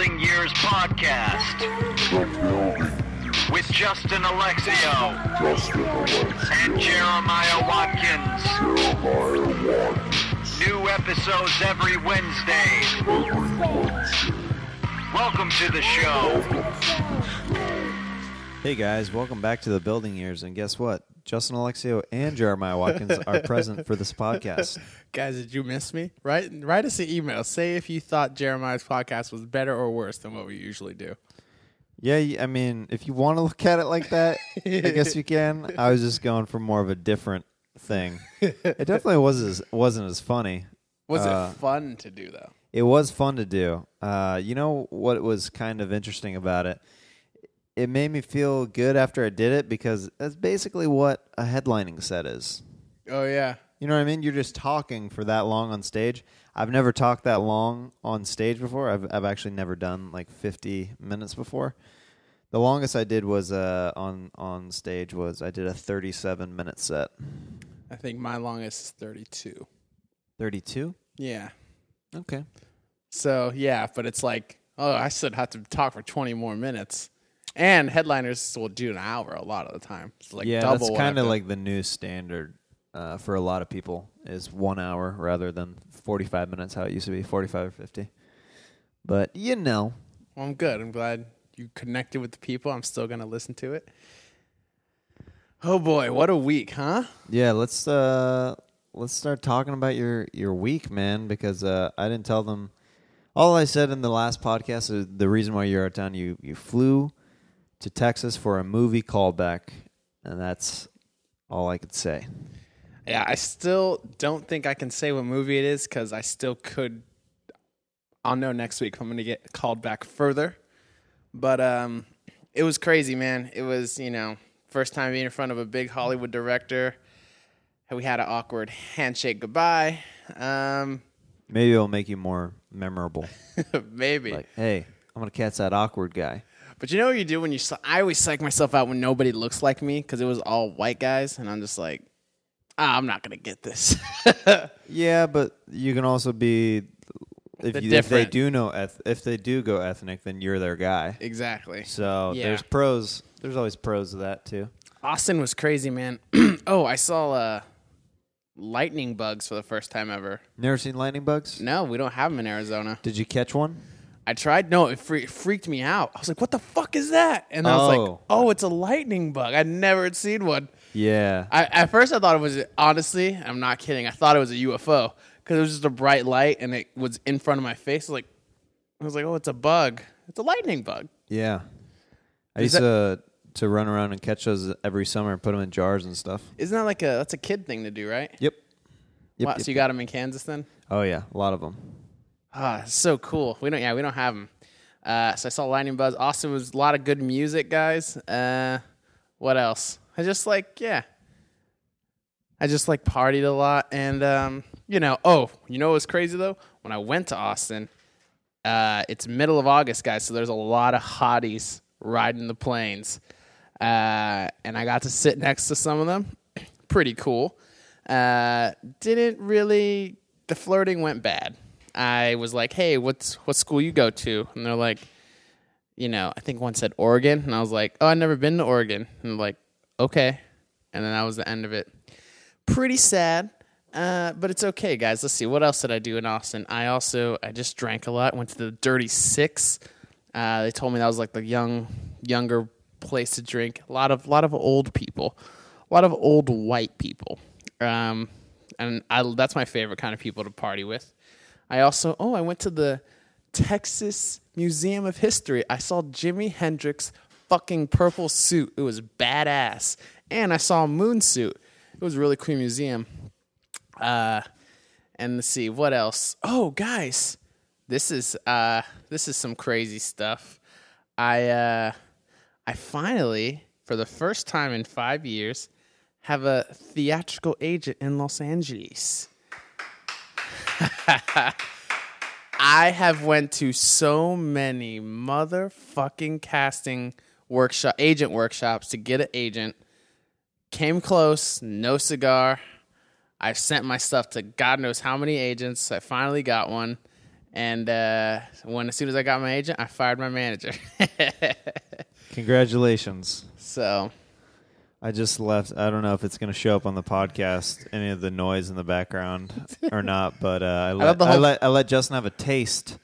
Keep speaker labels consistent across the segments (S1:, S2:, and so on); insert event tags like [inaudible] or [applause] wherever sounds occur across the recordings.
S1: Building Years podcast with Justin Alexio
S2: Justin Alexis.
S1: and Jeremiah Watkins.
S2: Jeremiah Watkins.
S1: New episodes every Wednesday.
S2: Every Wednesday.
S1: Welcome to the show.
S3: Hey guys, welcome back to the Building Years. And guess what? Justin Alexio and Jeremiah Watkins are [laughs] present for this podcast.
S4: Guys, did you miss me? Write write us an email. Say if you thought Jeremiah's podcast was better or worse than what we usually do.
S3: Yeah, I mean, if you want to look at it like that, I guess you can. I was just going for more of a different thing. It definitely was as, wasn't as funny.
S4: Was
S3: Uh,
S4: it fun to do though?
S3: It was fun to do. Uh, you know what was kind of interesting about it? It made me feel good after I did it because that's basically what a headlining set is.
S4: Oh yeah.
S3: You know what I mean? You're just talking for that long on stage. I've never talked that long on stage before. I've I've actually never done like 50 minutes before. The longest I did was uh on on stage was I did a 37 minute set.
S4: I think my longest is 32.
S3: 32?
S4: Yeah.
S3: Okay.
S4: So, yeah, but it's like, oh, I still have to talk for 20 more minutes. And headliners will do an hour a lot of the time. It's like
S3: yeah,
S4: double
S3: that's kind of like the new standard uh, for a lot of people is 1 hour rather than 45 minutes how it used to be 45 or 50. But you know,
S4: Well, I'm good. I'm glad you connected with the people. I'm still going to listen to it. Oh boy, what a week, huh?
S3: Yeah, let's uh let's start talking about your your week, man, because uh I didn't tell them all I said in the last podcast is the reason why you're out of town you you flew to Texas for a movie callback and that's all I could say.
S4: Yeah, I still don't think I can say what movie it is because I still could. I'll know next week if I'm going to get called back further. But um, it was crazy, man. It was, you know, first time being in front of a big Hollywood director. We had an awkward handshake goodbye. Um,
S3: Maybe it'll make you more memorable. [laughs]
S4: maybe.
S3: Like, hey, I'm gonna catch that awkward guy.
S4: But you know what you do when you? I always psych myself out when nobody looks like me because it was all white guys, and I'm just like, ah, I'm not gonna get this. [laughs]
S3: Yeah, but you can also be if,
S4: The
S3: you, if they do know eth- if they do go ethnic, then you're their guy.
S4: exactly.
S3: So
S4: Yeah.
S3: there's pros. There's always pros to that too.
S4: Austin was crazy, man. [clears throat] oh, I saw uh, lightning bugs for the first time ever.
S3: Never seen lightning bugs?
S4: No, we don't have them in Arizona.
S3: Did you catch one?
S4: I tried. No, it fre- freaked me out. I was like, "What the fuck is that?" And I was like,
S3: Oh.
S4: "Oh, it's a lightning bug. I'd never had seen one."
S3: Yeah.
S4: I, at first, I thought it was honestly. I'm not kidding. I thought it was a UFO because it was just a bright light and it was in front of my face. I was like, I was like, "Oh, it's a bug. It's a lightning bug."
S3: Yeah, I
S4: Is
S3: used to to run around and catch those every summer and put them in jars and stuff.
S4: Isn't that like a that's a kid thing to do, right?
S3: Yep. Yep.
S4: wow,
S3: yep,
S4: so you got them in Kansas then?
S3: Oh yeah, a lot of them.
S4: Ah, so cool. We don't. Yeah, we don't have them. Uh, so I saw Lightning Buzz. Austin was a lot of good music, guys. Uh, what else? I just like yeah. I just like partied a lot, and um, you know. Oh, you know what was crazy though? When I went to Austin, uh, it's middle of August, guys. So there's a lot of hotties riding the planes, uh, and I got to sit next to some of them. [clears throat] Pretty cool. Uh, didn't really. The flirting went bad. I was like, "Hey, what's what school you go to?" And they're like, "You know, I think one said Oregon," and I was like, "Oh, I've never been to Oregon." And like, "Okay," and then that was the end of it. Pretty sad, uh, but it's okay, guys. Let's see, what else did I do in Austin? I also I just drank a lot. Went to the Dirty Sixth. Uh, they told me that was like the young younger place to drink. A lot of lot of old people, a lot of old white people. Um, and I, that's my favorite kind of people to party with. I also, oh, I went to the Texas Museum of History. I saw Jimi Hendrix fucking purple suit. It was badass. And I saw a moon suit. It was a really cool museum. Uh, and let's see what else. Oh, guys, this is uh, this is some crazy stuff. I uh, I finally, for the first time in five years, have a theatrical agent in Los Angeles. I have went to so many motherfucking casting workshop agent workshops to get an agent. Came close, no cigar. I sent my stuff to God knows how many agents. I finally got one, And uh, when as soon as I got my agent, I fired my manager. [laughs]
S3: Congratulations.
S4: so
S3: I just left. I don't know if it's going to show up on the podcast, any of the noise in the background or not, but uh, I, let,
S4: the
S3: I,
S4: whole-
S3: let I let Justin have a taste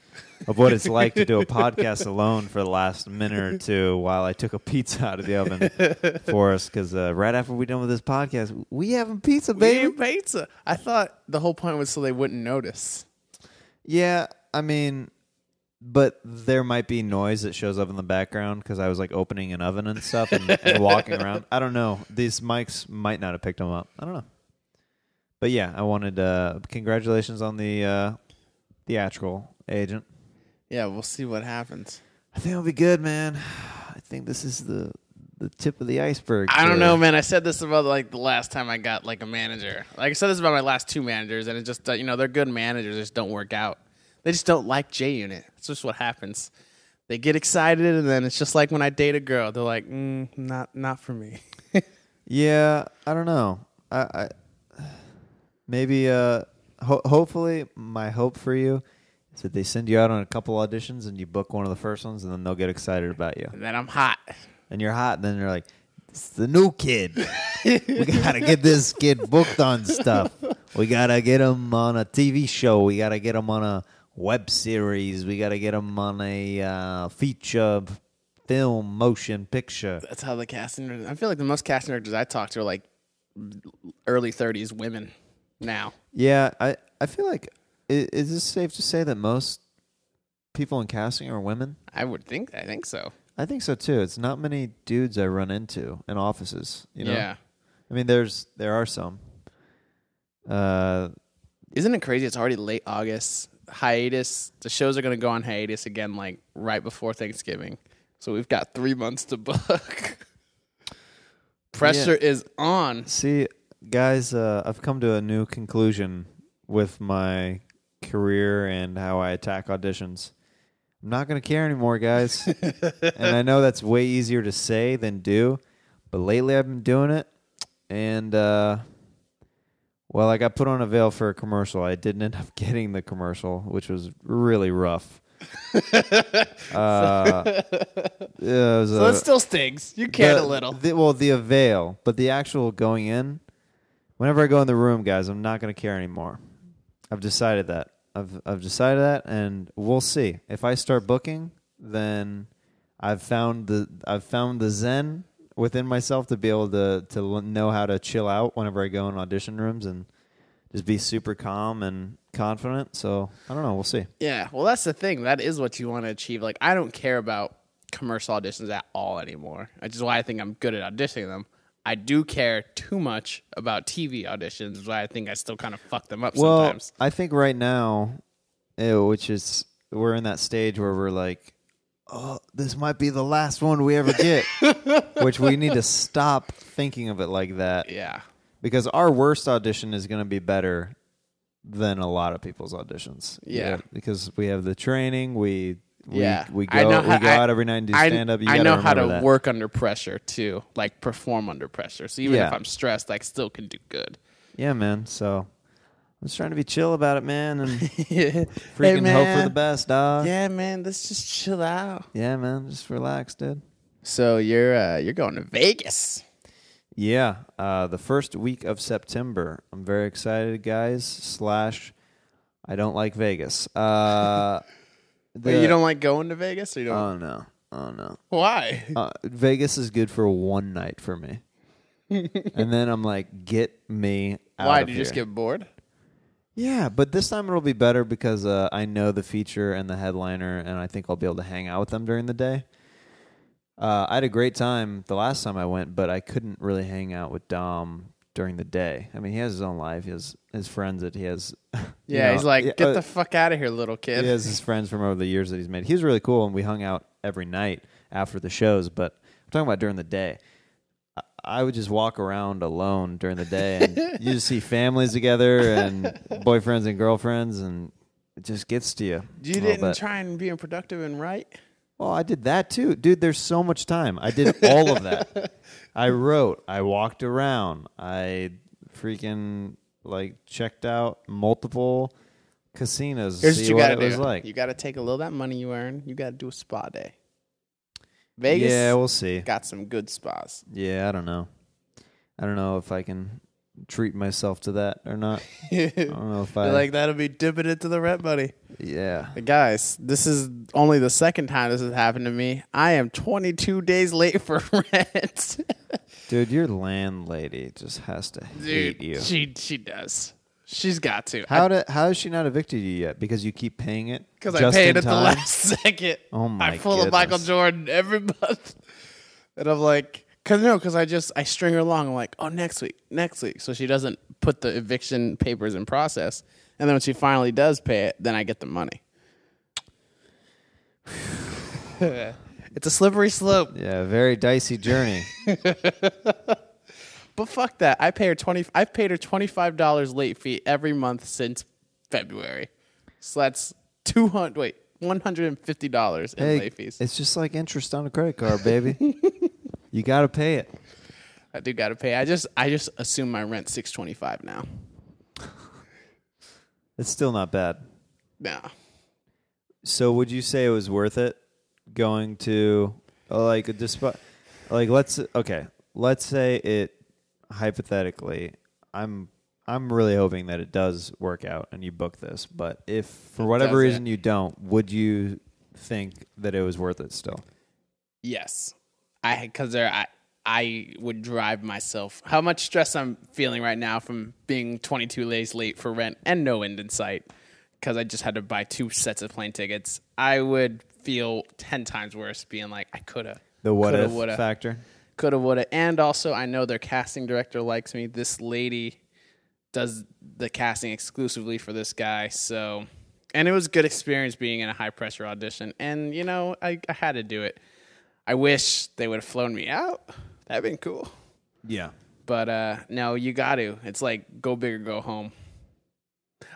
S3: of what it's like to do a [laughs] podcast alone for the last minute or two while I took a pizza out of the oven for us. Because uh, right after we're done with this podcast, we having pizza, baby.
S4: pizza. I thought the whole point was so they wouldn't notice.
S3: Yeah, I mean, but there might be noise that shows up in the background because I was like opening an oven and stuff and, and walking around. I don't know. These mics might not have picked them up. I don't know. But yeah, I wanted uh congratulations on the uh theatrical agent.
S4: Yeah, we'll see what happens.
S3: I think it'll be good, man. I think this is the the tip of the iceberg.
S4: I don't know, man. I said this about like the last time I got like a manager. Like I said this about my last two managers, and it just uh, you know they're good managers, they just don't work out. They just don't like J Unit. It's just what happens. They get excited, and then it's just like when I date a girl. They're like, mm, not not for me. [laughs]
S3: Yeah, I don't know. I, I maybe uh ho- hopefully my hope for you is that they send you out on a couple auditions and you book one of the first ones and then they'll get excited about you.
S4: and then I'm hot.
S3: And you're hot and then they're like it's the new kid. we got to get this kid booked on stuff. We got to get him on a TV show. We got to get him on a web series. We got to get him on a uh, feature film motion picture.
S4: That's how the casting. I feel like the most casting directors I talk to are like early 30s women now.
S3: Yeah, I I feel like is this safe to say that most people in casting are women?
S4: I would think. I think so.
S3: I think so too. It's not many dudes I run into in offices. You know,
S4: Yeah.
S3: I mean, there's there are some. Uh,
S4: Isn't it crazy? It's already late August. Hiatus. The shows are going to go on hiatus again, like right before Thanksgiving. So we've got three months to book. [laughs] Pressure is on.
S3: see, guys, uh, I've come to a new conclusion with my career and how I attack auditions. I'm not going to care anymore, guys. [laughs] and I know that's way easier to say than do, but lately I've been doing it. And, uh, well, I got put on avail for a commercial. I didn't end up [laughs] getting the commercial, which was really rough. [laughs] uh, it
S4: So
S3: a-
S4: it still stings. You cared
S3: the-
S4: a little.
S3: the- well, the avail, but the actual going in. Whenever I go in the room, guys, I'm not going to care anymore. I've decided that. I've I've decided that, and we'll see. If I start booking, then I've found the I've found the zen within myself to be able to to know how to chill out whenever I go in audition rooms and just be super calm and confident. So I don't know. We'll see.
S4: Yeah, well, that's the thing. That is what you want to achieve. Like, I don't care about commercial auditions at all anymore, which is why I think I'm good at auditioning them. I do care too much about TV auditions, which is why I think I still kind of fuck them up
S3: Well,
S4: sometimes.
S3: I think right now, eh, which is we're in that stage where we're like, oh, this might be the last one we ever get, [laughs] which we need to stop thinking of it like that
S4: Yeah.
S3: because our worst audition is going to be better than a lot of people's auditions.
S4: Yeah.
S3: because we have the training. We we,
S4: yeah,
S3: we go we go out every night and do stand up.
S4: I know how to
S3: that.
S4: work under pressure too, like perform under pressure. So even
S3: Yeah.
S4: if I'm stressed, I still can do good.
S3: Yeah, man. So I'm just trying to be chill about it, man, and [laughs]
S4: Freaking
S3: freaking hope for the best, dog.
S4: Yeah, man, let's just chill out.
S3: yeah man. Just relax, dude.
S4: So you're uh, you're going to Vegas.
S3: Yeah, uh, the first week of September. I'm very excited, guys. Slash, I don't like Vegas. Uh, [laughs]
S4: Wait, you don't like going to Vegas, or you don't?
S3: Oh no! Oh no!
S4: Why?
S3: Uh, Vegas is good for one night for me, [laughs] and then I'm like, get me out
S4: Why?
S3: of
S4: Did you just get bored?
S3: Yeah, but this time it'll be better because uh, I know the feature and the headliner, and I think I'll be able to hang out with them during the day. Uh, I had a great time the last time I went, but I couldn't really hang out with Dom during the day. I mean, he has his own life. He has his friends that he has. [laughs] [laughs]
S4: Yeah,
S3: know,
S4: he's like, get
S3: uh,
S4: the fuck out of here, little kid.
S3: he has his [laughs] friends from over the years that he's made. He was really cool, and we hung out every night after the shows. But I'm talking about during the day. I- would just walk around alone during the day, and [laughs] you just see families together and boyfriends and girlfriends, and it just gets to you.
S4: you didn't
S3: bit.
S4: try and be productive and write.
S3: Well, I did that too, dude. There's so much time. I did all of that. [laughs] I wrote. I walked around. I freaking like checked out multiple casinos.
S4: Here's
S3: see
S4: what you gotta
S3: it
S4: do.
S3: was like.
S4: You gotta take a little of that money you earn. You gotta do a spa day. Vegas
S3: yeah, we'll see.
S4: got some good spas.
S3: Yeah, I don't know. I don't know if I can treat myself to that or not. [laughs] I don't know if I
S4: like that'll be dipping into the rent money.
S3: Yeah.
S4: But guys, this is only the second time this has happened to me. I am 22 days late for [laughs] rent.
S3: Dude, your landlady just has to hate you.
S4: she she does. She's got to.
S3: How did how has she not evicted you yet? Because you keep paying it?
S4: Because I
S3: just
S4: paid
S3: in
S4: at the last [laughs] second.
S3: Oh my god.
S4: I pull a Michael. Jordan every month, [laughs] and I'm like, cause no, cause I just I string her along. I'm like, oh, next week, next week, so she doesn't put the eviction papers in process. And then when she finally does pay it, then I get the money. [laughs] it's a slippery slope.
S3: Yeah, very dicey journey.
S4: But fuck that. I pay her twenty. I've paid her twenty five dollars late fee every month since February. So that's two hundred. Wait, one hundred and fifty dollars in
S3: hey,
S4: late fees.
S3: it's just like interest on a credit card, baby. [laughs] you got to pay it.
S4: I do got to pay. I just I just assume my rent six twenty five now. [laughs]
S3: It's still not bad.
S4: No.
S3: So would you say it was worth it going to like a disp- like let's okay, let's say it hypothetically I'm I'm really hoping that it does work out and you book this, but if for
S4: It
S3: whatever
S4: doesn't.
S3: reason you don't, would you think that it was worth it still?
S4: Yes. I because there I I would drive myself. How much stress I'm feeling right now from being 22 days late for rent and no end in sight because I just had to buy two sets of plane tickets. I would feel 10 times worse being like I could have.
S3: The what
S4: Coulda,
S3: if
S4: woulda.
S3: factor?
S4: Coulda woulda and also i know their casting director likes me. This lady does the casting exclusively for this guy so. And it was a good experience being in a high pressure audition. And you know i, I had to do it. I wish they would have flown me out. That'd been cool.
S3: Yeah.
S4: but uh no you got to. It's like go big or go home.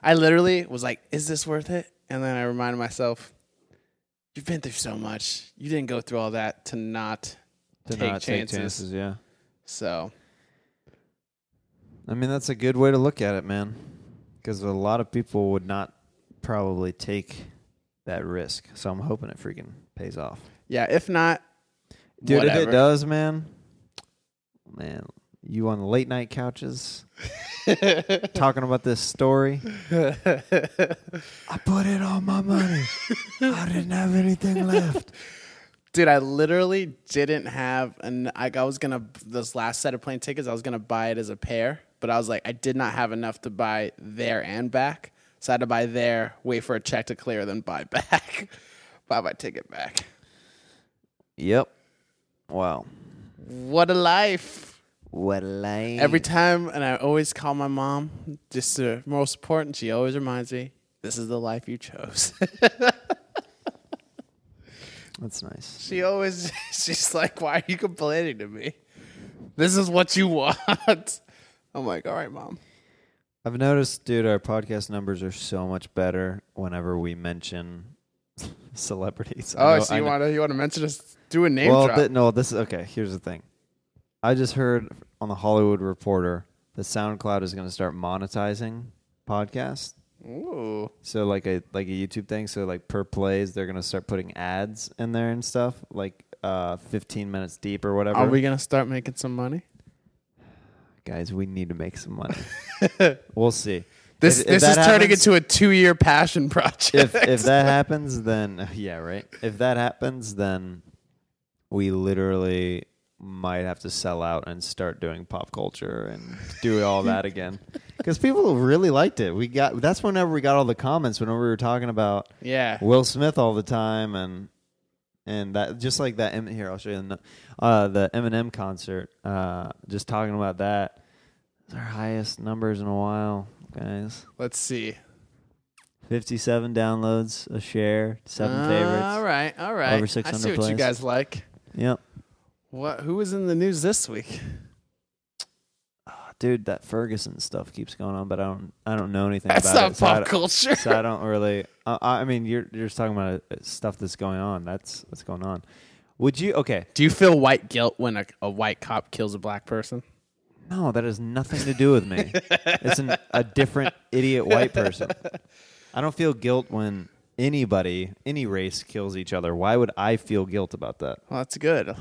S4: I literally was like is this worth it? And then i reminded myself you've been through so much. You didn't go through all that to not
S3: To
S4: take
S3: not
S4: chances.
S3: take chances, yeah.
S4: so
S3: I mean, that's a good way to look at it, man. Because a lot of people would not probably take that risk. So I'm hoping it freaking pays off.
S4: Yeah, if not,
S3: Dude, if it does, man, man, you on the late night couches [laughs] talking about this story. [laughs] I put in all my money. I didn't have anything left. [laughs]
S4: Dude, I literally didn't have an. I, I was gonna this last set of plane tickets. I was gonna buy it as a pair, but I was like, I did not have enough to buy there and back, so I had to buy there, wait for a check to clear, then buy [laughs] back, buy my ticket back.
S3: Yep. Wow.
S4: What a life!
S3: What a life.
S4: Every time, and I always call my mom just to most important. She always reminds me, "This is the life you chose." [laughs]
S3: That's nice.
S4: She always [laughs] she's like, "Why are you complaining to me? This is what you want." [laughs] I'm like, "All right, mom."
S3: I've noticed, dude, our podcast numbers are so much better whenever we mention [laughs] celebrities. I
S4: Oh,
S3: know-
S4: so
S3: I
S4: you
S3: know-
S4: want to you want to mention us? Do a name
S3: well,
S4: drop.
S3: thi- no, this is okay. Here's the thing. I just heard on the Hollywood Reporter that SoundCloud is going to start monetizing podcasts.
S4: Ooh,
S3: So like a like a YouTube thing. So like per plays, they're going to start putting ads in there and stuff, like uh, 15 minutes deep or whatever.
S4: are we gonna start making some money?
S3: Guys, we need to make some money. [laughs] we'll see.
S4: This
S3: If- if
S4: this
S3: that
S4: is turning into a two year passion project.
S3: if if that [laughs] happens, then [laughs] yeah, right. If that happens, then we literally might have to sell out and start doing pop culture and do all that again [laughs] because people really liked it. We got that's whenever we got all the comments whenever we were talking about
S4: yeah,
S3: Will Smith all the time and and that just like that. Em- Here, I'll show you the, no- uh, the Eminem concert. Uh, just talking about that. It's our highest numbers in a while, guys.
S4: let's see.
S3: 57 downloads, a share, seven favorites.
S4: All right, all right.
S3: Over
S4: I
S3: 600
S4: see what you guys like.
S3: Yep.
S4: What? Who was in the news this week?
S3: Dude, that Ferguson stuff keeps going on, but I don't I don't know anything
S4: That's
S3: about
S4: not
S3: it. so I
S4: pop
S3: don't-
S4: culture.
S3: So I don't really uh, I mean, you're you're just talking about uh, stuff that's going on. That's what's going on. Would you Okay.
S4: Do you feel white guilt when a, a white cop kills a black person?
S3: No, that has nothing to do with me. it's an, a different idiot white person. I don't feel guilt when anybody, any race kills each other. Why would I feel guilt about that?
S4: Well, that's good.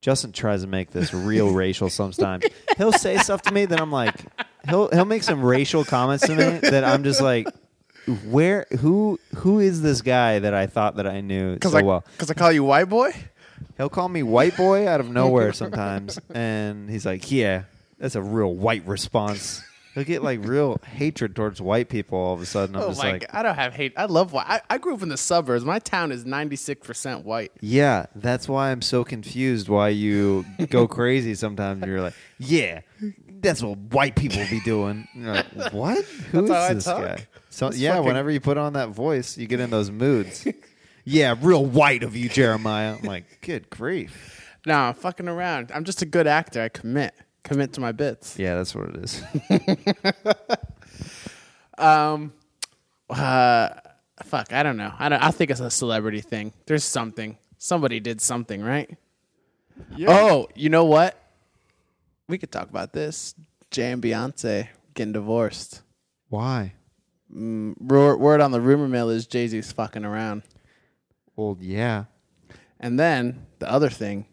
S3: Justin tries to make this real [laughs] racial sometimes. He'll say stuff to me that I'm like, he'll he'll make some racial comments to me that I'm just like, where who who is this guy that I thought that I knew
S4: Because
S3: so
S4: I,
S3: well?
S4: 'cause I call you white boy?
S3: He'll call me white boy out of [laughs] nowhere sometimes, and he's like, "Yeah, that's a real white response." He'll get like real hatred towards white people all of a sudden. I'm
S4: Oh
S3: just
S4: my
S3: like,
S4: God. I don't have hate. I love white. I, I grew up in the suburbs. My town is 96% white.
S3: Yeah, that's why I'm so confused why you go [laughs] crazy sometimes. You're like, yeah, that's what white people be doing. And you're like, [laughs] what? Who is
S4: That's how I
S3: this
S4: talk.
S3: guy? So yeah,
S4: fucking-
S3: whenever you put on that voice, you get in those moods. [laughs] yeah, real white of you, Jeremiah. I'm like, good grief.
S4: No, I'm fucking around. I'm just a good actor. I commit. Commit to my bits.
S3: Yeah, that's what it is. [laughs]
S4: Um, uh, fuck. I don't know. I don't. I think it's a celebrity thing. There's something. Somebody did something, right? Oh, you know what? We could talk about this. Jay and Beyonce getting divorced.
S3: Why?
S4: Word, word on the rumor mill is Jay Z's fucking around.
S3: Well, yeah.
S4: And then the other thing,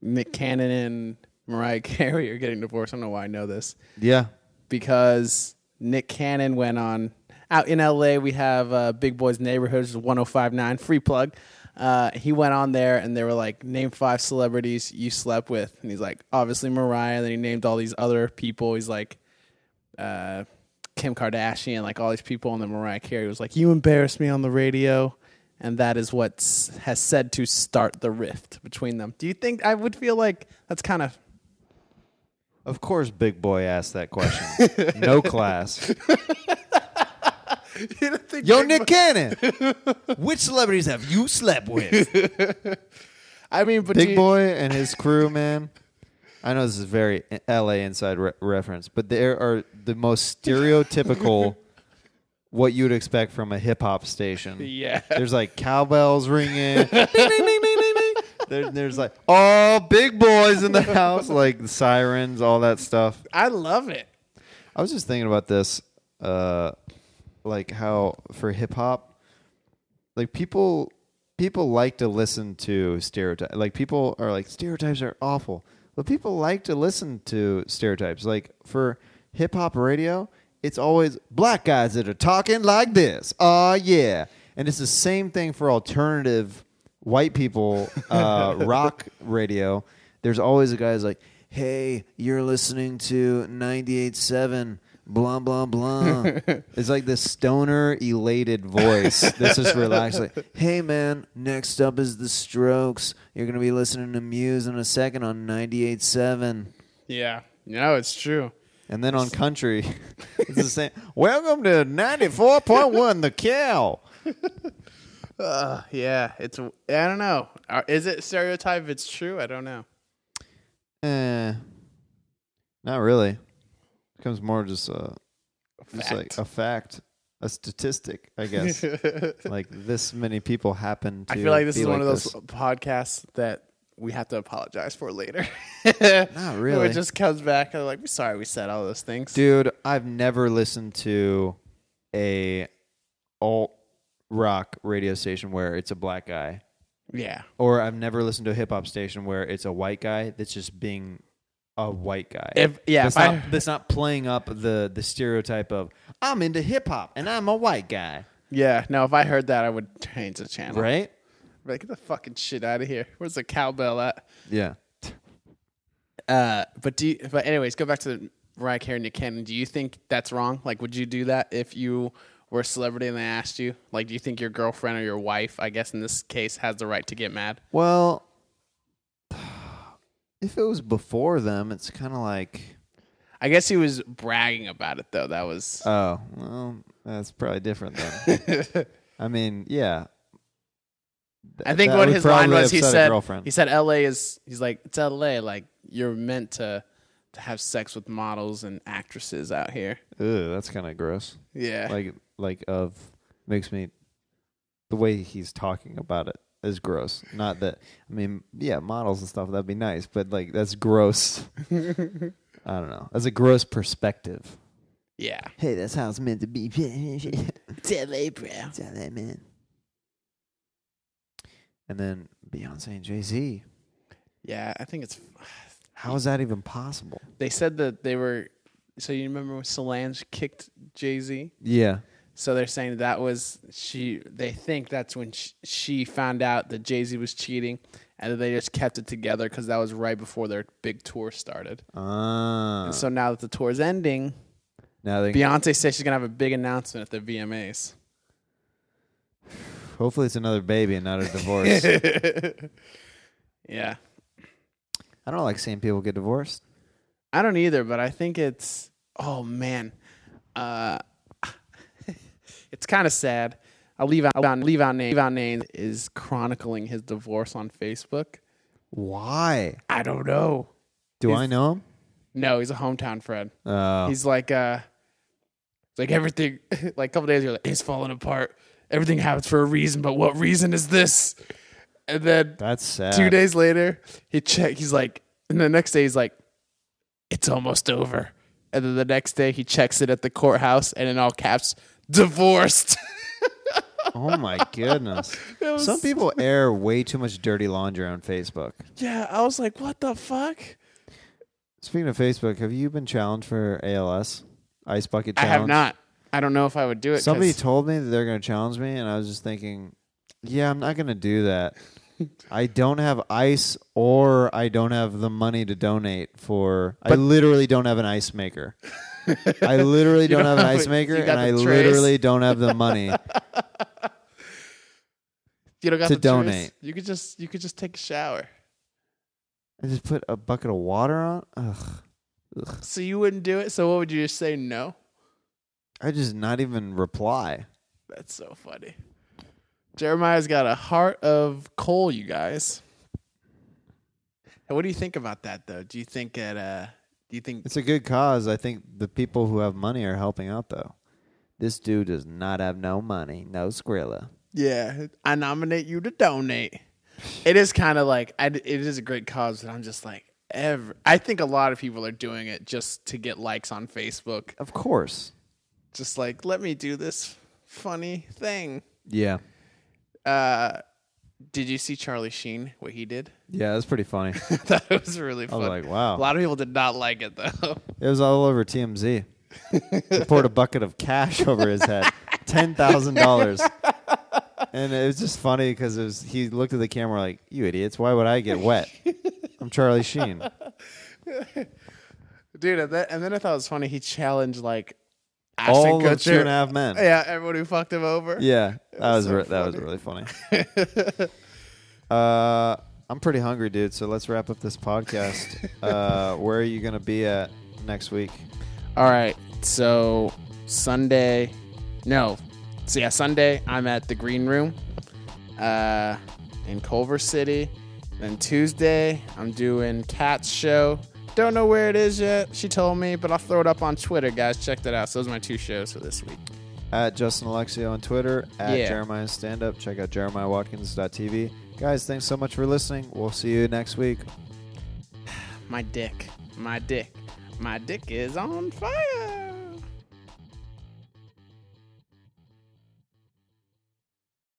S4: Nick Cannon and Mariah [laughs] Carey are getting divorced. I don't know why I know this.
S3: Yeah.
S4: because Nick Cannon went on out in LA. We have uh, Big Boys Neighborhoods 1059 free plug. Uh, he went on there and they were like, name five celebrities you slept with. And he's like, obviously Mariah. And then he named all these other people. He's like, uh, Kim Kardashian, like all these people. And then Mariah Carey was like, you embarrassed me on the radio. And that is what has said to start the rift between them. Do you think I would feel like that's kind of
S3: Of course, Big Boy asked that question. [laughs] no class. [laughs]
S4: you don't think
S3: Yo,
S4: Big
S3: Nick Cannon. [laughs] Which celebrities have you slept with?
S4: I mean, but do
S3: Big
S4: you-
S3: Boy and his crew, man. I know this is very LA inside re- reference, but there are the most stereotypical what you would expect from a hip hop station.
S4: Yeah.
S3: There's like cowbells ringing. ding, ding, ding. There, there's like all big boys in the [laughs] house, like sirens, all that stuff.
S4: I love it.
S3: I was just thinking about this, uh, like how for hip hop, like people people like to listen to stereotypes. Like people are like stereotypes are awful, but people like to listen to stereotypes. Like for hip hop radio, it's always black guys that are talking like this. Oh yeah, and it's the same thing for alternative white people uh, [laughs] rock radio. There's always a guy who's like, "Hey, you're listening to 98.7." Blah blah blah. [laughs] it's like this stoner, elated voice that's just relaxed. Like, [laughs] hey man, next up is the Strokes. You're gonna be listening to Muse in a second on 98.7.
S4: Yeah. No, it's true.
S3: And then on country, it's the same. Welcome to 94.1 The Cow.
S4: Uh, yeah. It's. I don't know. Is it stereotype? If it's true. I don't know.
S3: Eh, not really. Becomes more just a, just like
S4: Fact.
S3: a fact, a statistic, I guess. [laughs] like this many people happen to.
S4: I feel like this is one of those
S3: this.
S4: podcasts that we have to apologize for later. [laughs]
S3: Not really.
S4: It just comes back and like, we're sorry we said all those things.
S3: Dude, I've never listened to a alt rock radio station where it's a black guy.
S4: Yeah.
S3: Or I've never listened to a hip hop station where it's a white guy that's just being a white guy.
S4: If yeah,
S3: that's
S4: if
S3: not,
S4: I,
S3: that's not playing up the the stereotype of I'm into hip hop and I'm a white guy,
S4: yeah. No, if I heard that, I would change the channel.
S3: right?
S4: Like, get the fucking shit out of here. Where's the cowbell at?
S3: Yeah.
S4: Uh, but do you, but anyways, go back to the Mariah Carey and Nick Cannon. Do you think that's wrong? Like, would you do that if you were a celebrity and they asked you? Like, do you think your girlfriend or your wife, I guess in this case, has the right to get mad?
S3: Well, [sighs] if it was before them, it's kind of like,
S4: I guess he was bragging about it though. That was
S3: oh, well, that's probably different then. [laughs] I mean, yeah.
S4: I think what his line was. He said he said L.A. is. He's like it's L.A. Like you're meant to to have sex with models and actresses out here.
S3: Ew, that's kind of gross.
S4: Yeah.
S3: Like, like of makes me the way he's talking about it is gross. Not that I mean, yeah, models and stuff that'd be nice, but like that's gross. [laughs] I don't know. That's a gross perspective.
S4: Yeah.
S3: Hey, that's how it's meant to be. [laughs]
S4: Tell bro.
S3: Tell that man. And then Beyonce and Jay Z.
S4: Yeah, I think it's.
S3: How is that even possible?
S4: They said that they were. So you remember when Solange kicked Jay Z?
S3: Yeah.
S4: So they're saying that was she. They think that's when she, she found out that Jay Z was cheating, and that they just kept it together because that was right before their big tour started.
S3: Ah.
S4: And so now that the tour's ending,
S3: now they
S4: Beyonce says she's gonna have a big announcement at the VMAs. [sighs]
S3: hopefully it's another baby and not a divorce. [laughs]
S4: yeah,
S3: I don't like seeing people get divorced.
S4: I don't either, but I think it's oh man, uh, [laughs] it's kind of sad. I'll leave out leave out name. Leave out name is chronicling his divorce on Facebook.
S3: Why?
S4: I don't know.
S3: Do
S4: He's-
S3: I know him?
S4: No, he's a hometown friend.
S3: Oh.
S4: He's like uh, it's like everything. [laughs] Like a couple days, you're like it's falling apart. Everything happens for a reason, but what reason is this? And then
S3: That's sad.
S4: two days later, he check. He's like, and the next day he's like, it's almost over. And then the next day he checks it at the courthouse, and in all caps, divorced. [laughs]
S3: Oh my goodness. [laughs]
S4: Was-
S3: Some people air way too much dirty laundry on Facebook.
S4: yeah, I was like, what the fuck?
S3: Speaking of Facebook, have you been challenged for ALS? Ice bucket
S4: I have not. I don't know if I would do it.
S3: Somebody told me that they're going to challenge me, and I was just thinking, yeah, I'm not going to do that. I don't have ice, or I don't have the money to donate for. I literally don't have an ice maker. I literally [laughs] don't, have an ice maker,
S4: You got
S3: and I
S4: the trays.
S3: literally don't have the money.
S4: you don't got
S3: to
S4: the choice.
S3: donate.
S4: You could just you could just take a shower.
S3: I just put a bucket of water on. Ugh.
S4: So you wouldn't do it. So what would you just say? No.
S3: I just not even reply.
S4: That's so funny. Jeremiah's got a heart of coal, you guys. And what do you think about that, though? Do you think that? Uh, do you think?
S3: It's a good cause. I think the people who have money are helping out, though. This dude does not have no money, no Skrilla.
S4: Yeah, I nominate you to donate. It is kind of like I, it is a great cause, but I'm just like ever. I think a lot of people are doing it just to get likes on Facebook.
S3: Of course.
S4: Just like let me do this funny thing.
S3: Yeah.
S4: Uh, did you see Charlie Sheen? What he did? [laughs]
S3: Yeah, that's pretty funny. [laughs]
S4: that was really
S3: I
S4: funny.
S3: was like, wow.
S4: A lot of people did not like it though. [laughs]
S3: It was all over TMZ. They poured a bucket of cash over his head, ten thousand dollars, and it was just funny because it was. He looked at the camera like, "You idiots! Why would I get wet? I'm Charlie Sheen."
S4: Dude, and then, and then I thought it was funny. He challenged like Ashton
S3: All of
S4: Kutcher.
S3: two and a half men.
S4: Yeah, everyone who fucked him over.
S3: Yeah, that was,
S4: was so
S3: re- that was really funny. [laughs] uh, I'm pretty hungry, dude. So let's wrap up this podcast. [laughs] uh, where are you gonna be at next week?
S4: All right. So Sunday, no. So yeah, Sunday I'm at the Green Room, uh, in Culver City. Then Tuesday I'm doing Cat's show. Don't know where it is yet. She told me, but I'll throw it up on Twitter, guys. Check that out. So those are my two shows for this week.
S3: At Justin Alexio on Twitter. At
S4: Yeah.
S3: Jeremiah Stand Up. Check out jeremiahwatkins.tv. Guys, thanks so much for listening. We'll see you next week. [sighs]
S4: My dick, my dick, my dick is on fire.